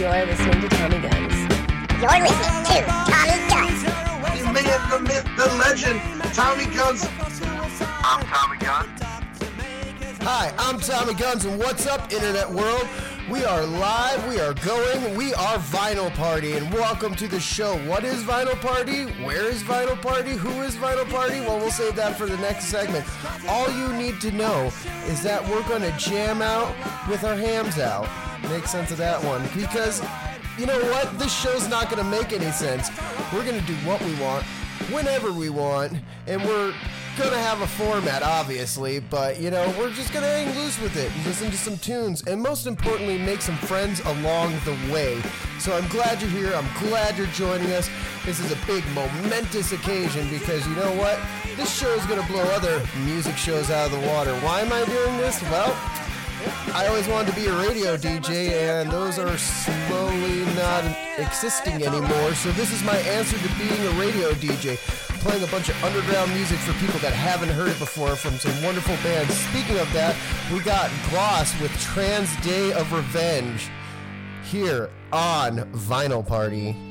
You're listening to Tommy Guns. You're listening to Tommy Guns. The man, the myth, the legend, Tommy Guns. I'm Tommy Gunn. Hi, I'm Tommy Guns, and what's up, Internet World? We are live, we are going, we are Vinyl Party, and welcome to the show. What is Vinyl Party? Where is Vinyl Party? Who is Vinyl Party? Well, we'll save that for the next segment. All you need to know is that we're going to jam out with our hams out. Make sense of that one. Because, you know what? This show's not going to make any sense. We're going to do what we want, whenever we want, and we're gonna have a format, obviously, but you know, we're just gonna hang loose with it, listen to some tunes, and most importantly, make some friends along the way. So I'm glad you're here. I'm glad you're joining us. This is a big, momentous occasion because you know what? This show is gonna blow other music shows out of the water. Why am I doing this? Well, I always wanted to be a radio DJ, and those are slowly not existing anymore. So this is my answer to being a radio DJ, playing a bunch of underground music for people that haven't heard it before from some wonderful bands. Speaking of that, we got Gloss with Trans Day of Revenge here on Vinyl Party.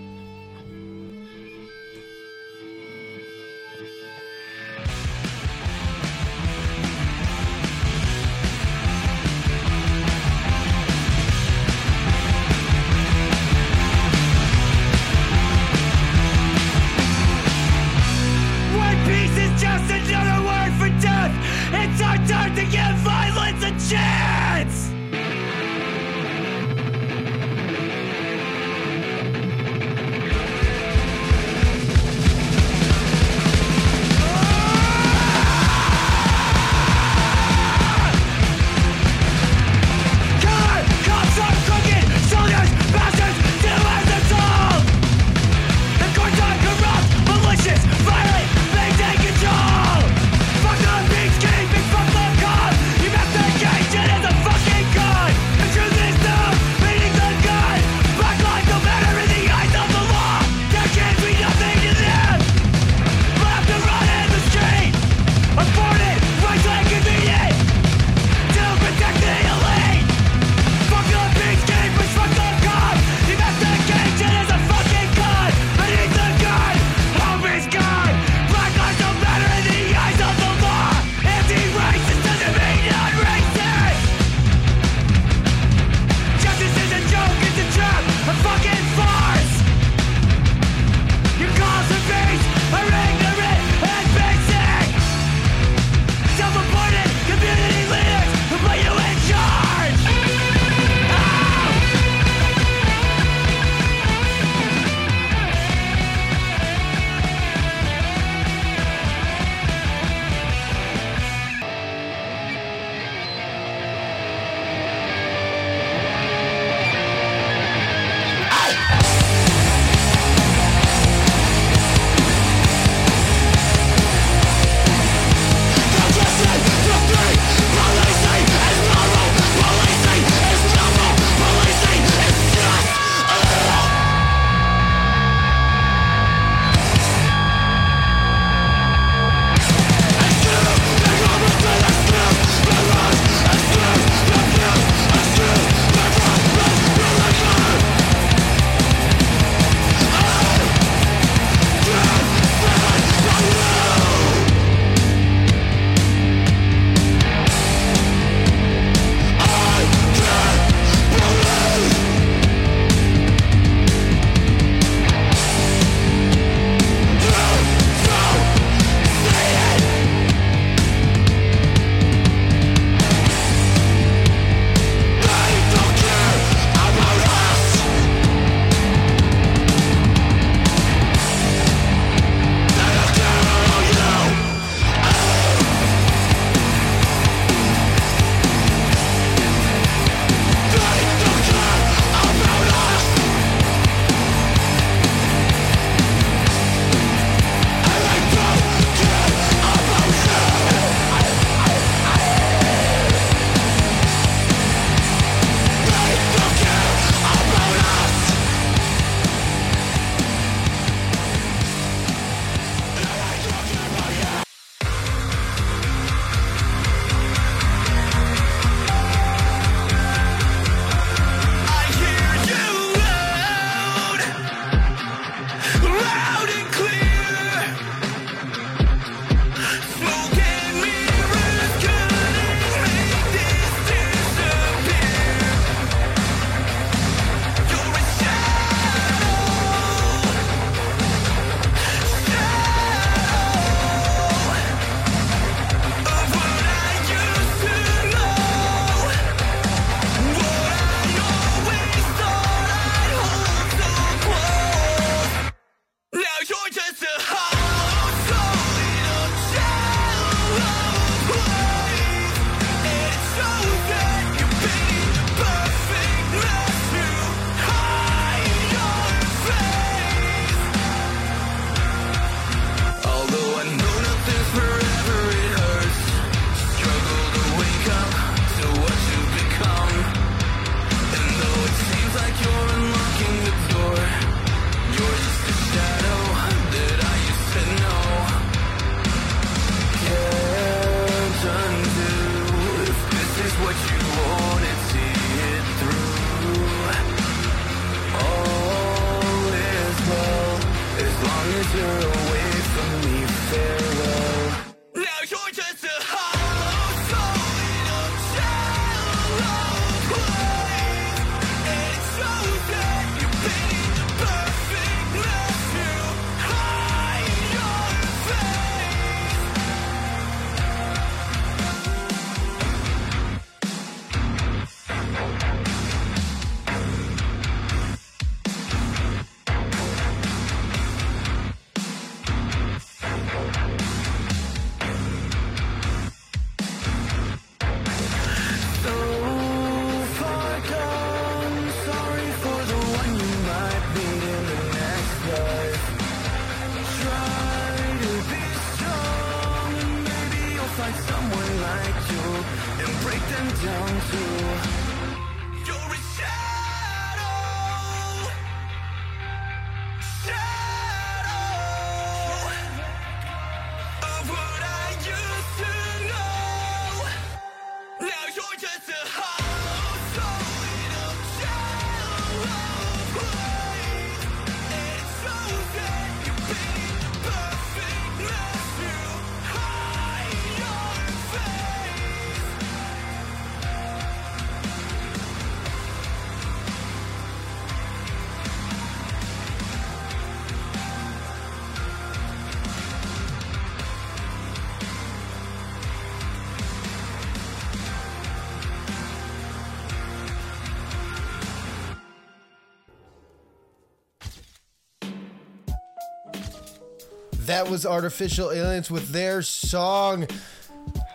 That was Artificial Aliens with their song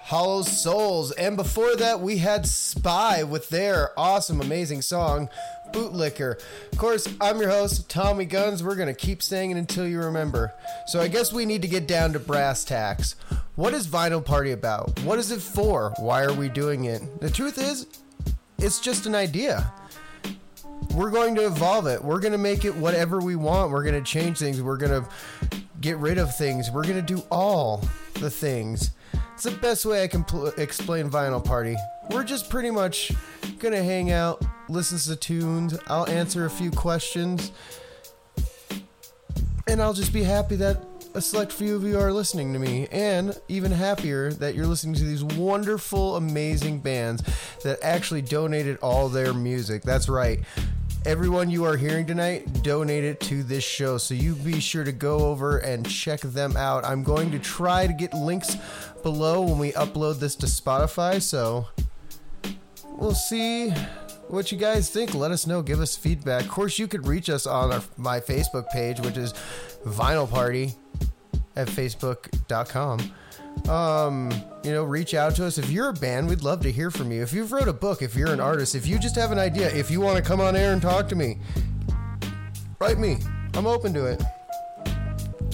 Hollow Souls. And before that, we had Spy with their awesome, amazing song Bootlicker. Of course, I'm your host, Tommy Guns. We're going to keep saying it until you remember. So I guess we need to get down to brass tacks. What is Vinyl Party about? What is it for? Why are we doing it? The truth is, it's just an idea we're going to evolve it. We're going to make it whatever we want. We're going to change things. We're going to get rid of things. We're going to do all the things. It's the best way I can pl- explain Vinyl Party. We're just pretty much going to hang out, listen to tunes. I'll answer a few questions. And I'll just be happy that a select few of you are listening to me, and even happier that you're listening to these wonderful, amazing bands that actually donated all their music. That's right everyone you are hearing tonight donated to this show. So you be sure to go over and check them out. I'm going to try to get links below when we upload this to spotify. So we'll see what you guys think. Let us know. Give us feedback. Of course you could reach us on our, my facebook page which is vinyl party at facebook.com um, you know, reach out to us. If you're a band, we'd love to hear from you. If you've wrote a book, if you're an artist, if you just have an idea, if you want to come on air and talk to me, write me. I'm open to it.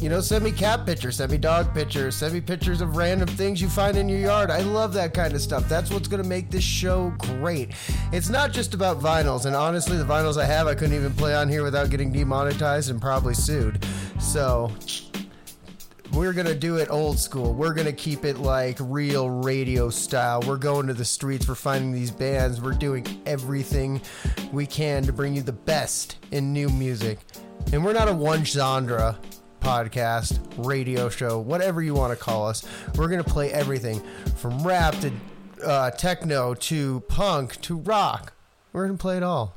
You know, send me cat pictures, send me dog pictures, send me pictures of random things you find in your yard. I love that kind of stuff. That's what's going to make this show great. It's not just about vinyls, and honestly, the vinyls I have, I couldn't even play on here without getting demonetized and probably sued. So, we're gonna do it old school. We're gonna keep it like real radio style. We're going to the streets. We're finding these bands. We're doing everything we can to bring you the best in new music. And we're not a one genre podcast, radio show, whatever you want to call us. We're gonna play everything from rap to uh, techno to punk to rock. We're gonna play it all.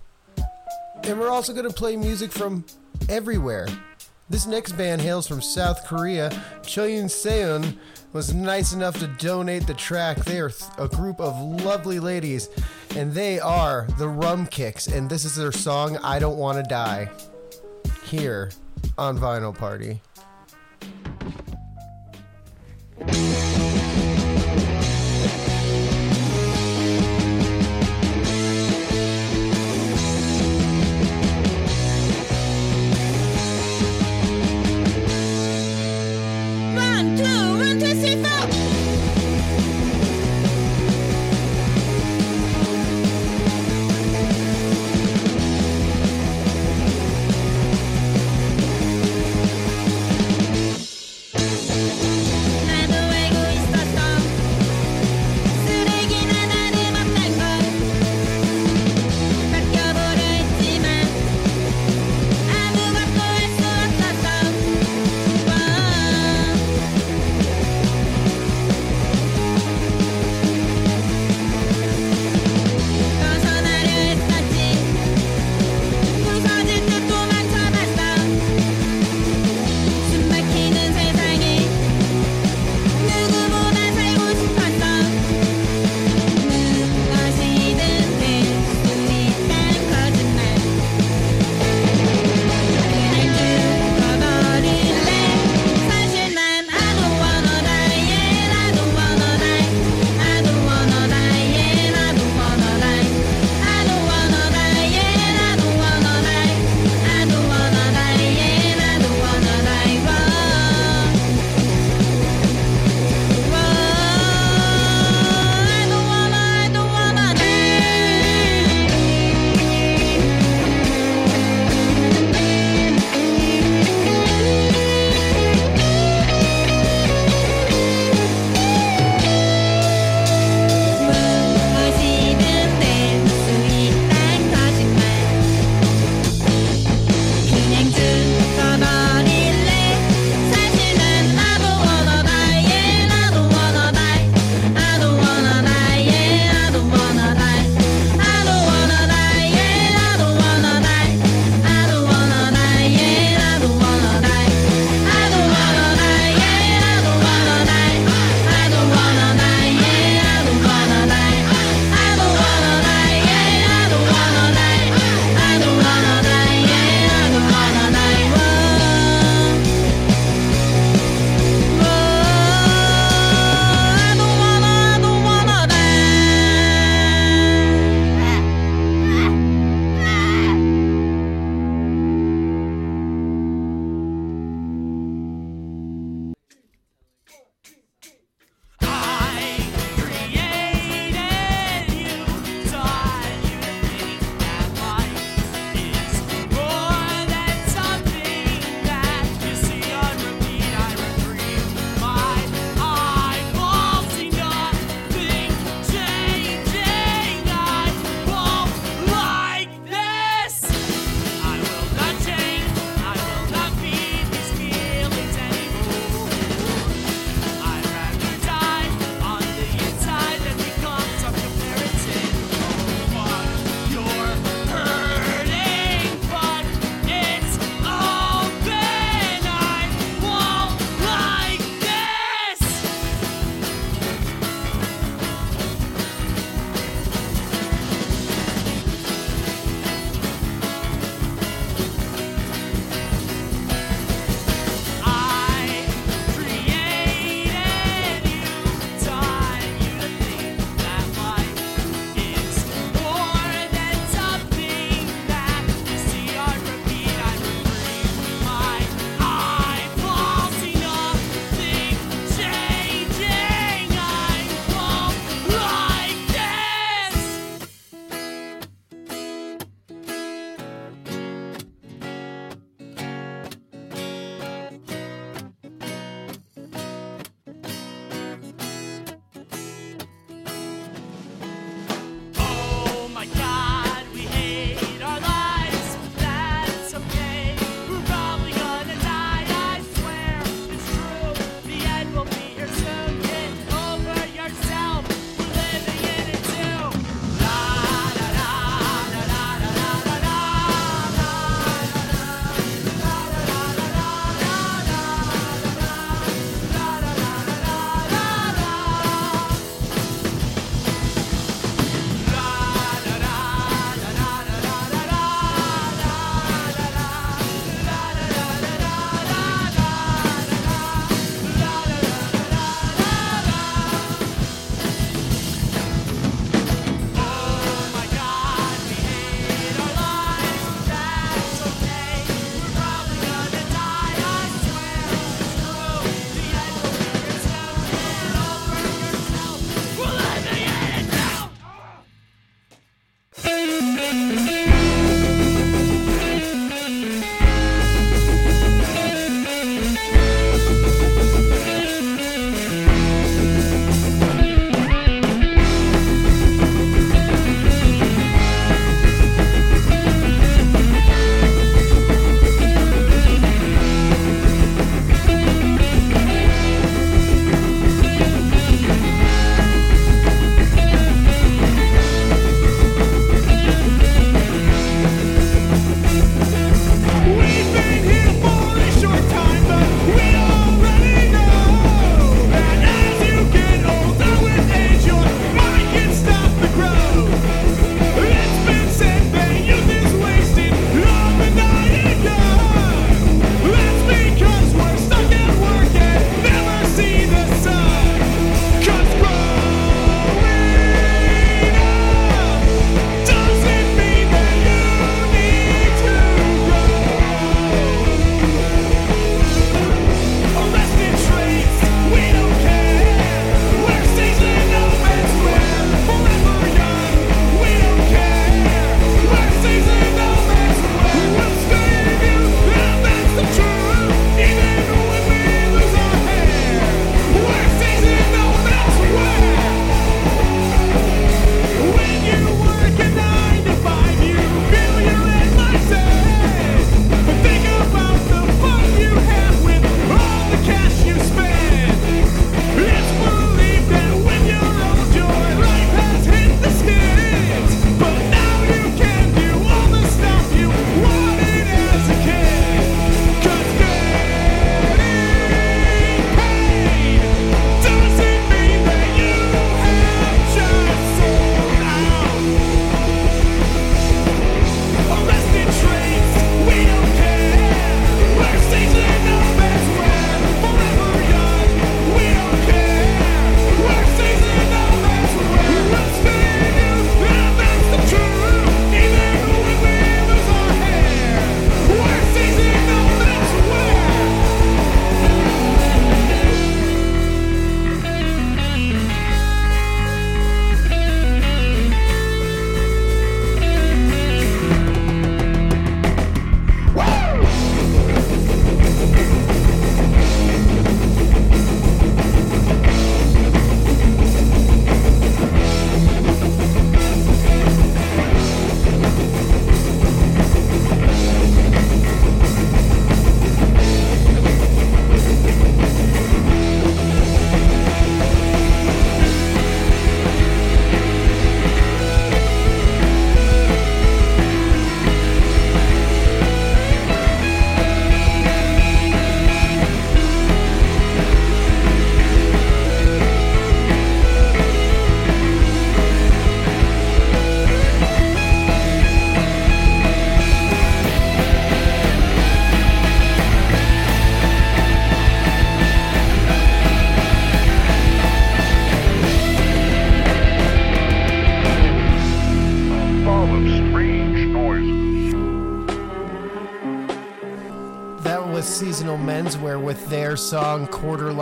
And we're also gonna play music from everywhere. This next band hails from South Korea. Choyun Seon was nice enough to donate the track. They are a group of lovely ladies, and they are the Rumkicks, and this is their song "I Don't Want to Die." Here on Vinyl Party.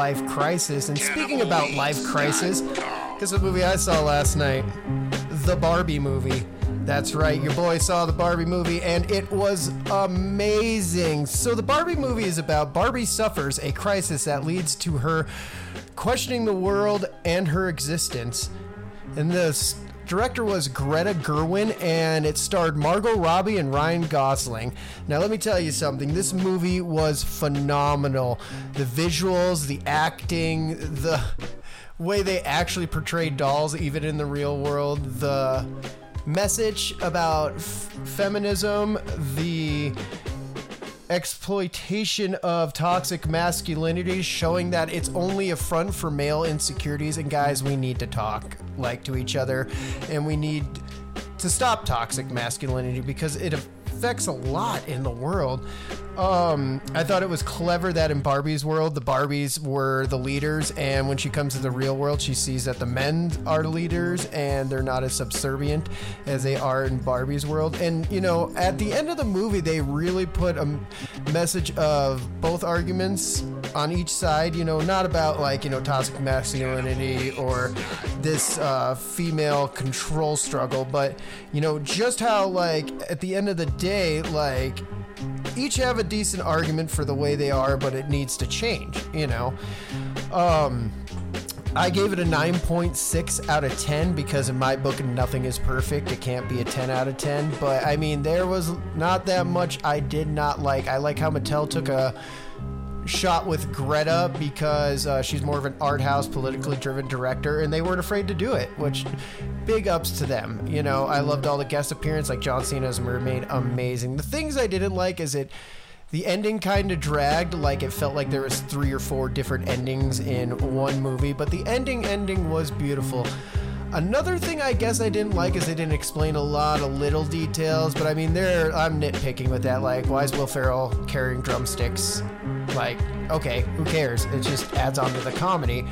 Life Crisis. And speaking about life crisis, guess what movie I saw last night? The Barbie movie. That's right, your boy saw the Barbie movie and it was amazing. So, the Barbie movie is about Barbie suffers a crisis that leads to her questioning the world and her existence. And the s- director was Greta Gerwig, and it starred Margot Robbie and Ryan Gosling. Now, let me tell you something this movie was phenomenal. The visuals, the acting, the way they actually portrayed dolls, even in the real world, the message about f- feminism, the exploitation of toxic masculinity, showing that it's only a front for male insecurities. And guys, we need to talk like to each other, and we need to stop toxic masculinity because it affects a lot in the world. Um, I thought it was clever that in Barbie's world, the Barbies were the leaders, and when she comes to the real world, she sees that the men are leaders and they're not as subservient as they are in Barbie's world. And you know, at the end of the movie, they really put a message of both arguments on each side. You know, not about like you know toxic masculinity or this uh, female control struggle, but you know just how like at the end of the day, like each have a decent argument for the way they are, but it needs to change, you know. Um I gave it a 9.6 out of 10 because in my book nothing is perfect. It can't be a 10 out of 10, but I mean there was not that much I did not like. I like how Mattel took a shot with Greta because uh, she's more of an art house, politically driven director, and they weren't afraid to do it, which big ups to them. You know, I loved all the guest appearance, like John Cena's Mermaid, amazing. The things I didn't like is it. The ending kind of dragged, like it felt like there was three or four different endings in one movie, but the ending ending was beautiful. Another thing I guess I didn't like is they didn't explain a lot of little details, but I mean, there I'm nitpicking with that. Like, why is Will Ferrell carrying drumsticks? Like, okay, who cares? It just adds on to the comedy.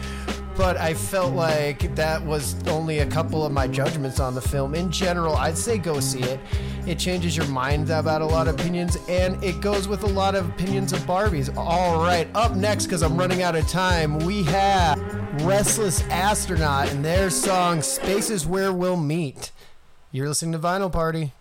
But I felt like that was only a couple of my judgments on the film. In general, I'd say go see it. It changes your mind about a lot of opinions, and it goes with a lot of opinions of Barbies. All right, up next, because I'm running out of time, we have Restless Astronaut and their song Spaces Where We'll Meet. You're listening to Vinyl Party.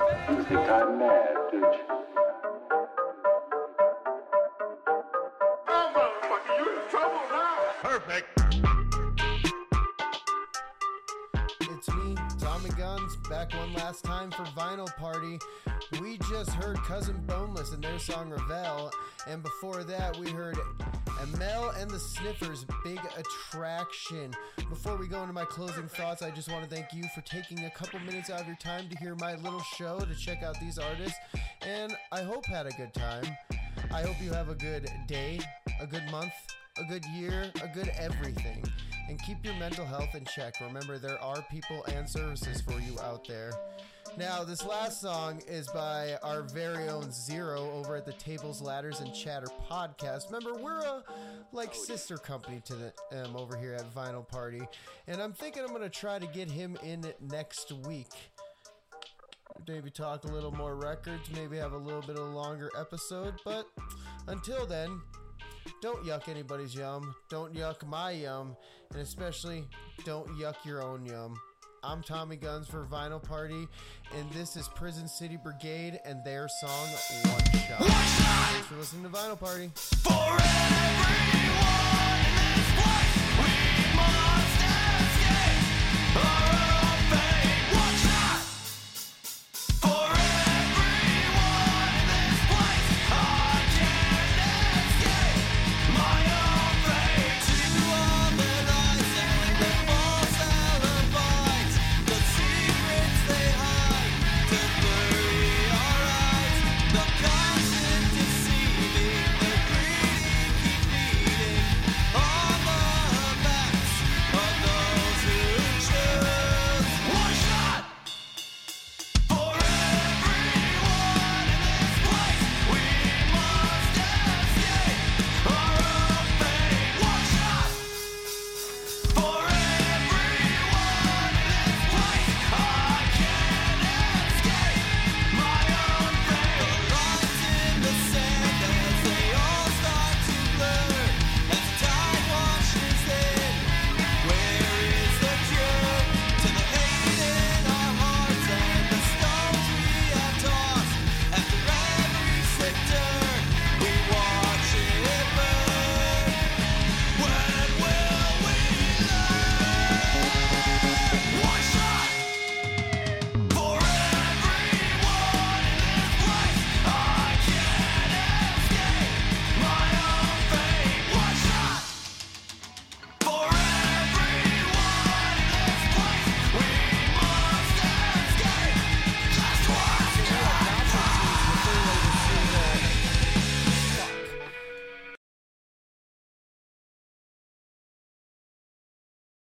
You think I'm mad, don't you? Oh, motherfucker, you in trouble now. Perfect. It's me, Tommy Guns, back one last time for Vinyl Party. We just heard Cousin Boneless and their song Revel, and before that we heard Amyl and the Sniffers, Big Attraction. Before we go into my closing thoughts, I just want to thank you for taking a couple minutes out of your time to hear my little show, to check out these artists, and I hope had a good time. I hope you have a good day, a good month, a good year, a good everything. And keep your mental health in check. Remember, there are people and services for you out there. Now, this last song is by our very own Zero over at the Tables, Ladders, and Chatter podcast. Remember, we're a like sister company to the, um, over here at Vinyl Party, and I'm thinking I'm going to try to get him in next week maybe talk a little more records, maybe have a little bit of a longer episode. But until then, don't yuck anybody's yum, don't yuck my yum, and especially don't yuck your own yum. I'm Tommy Guns for Vinyl Party, and this is Prison City Brigade and their song One Shot. Thanks for listening to Vinyl Party. For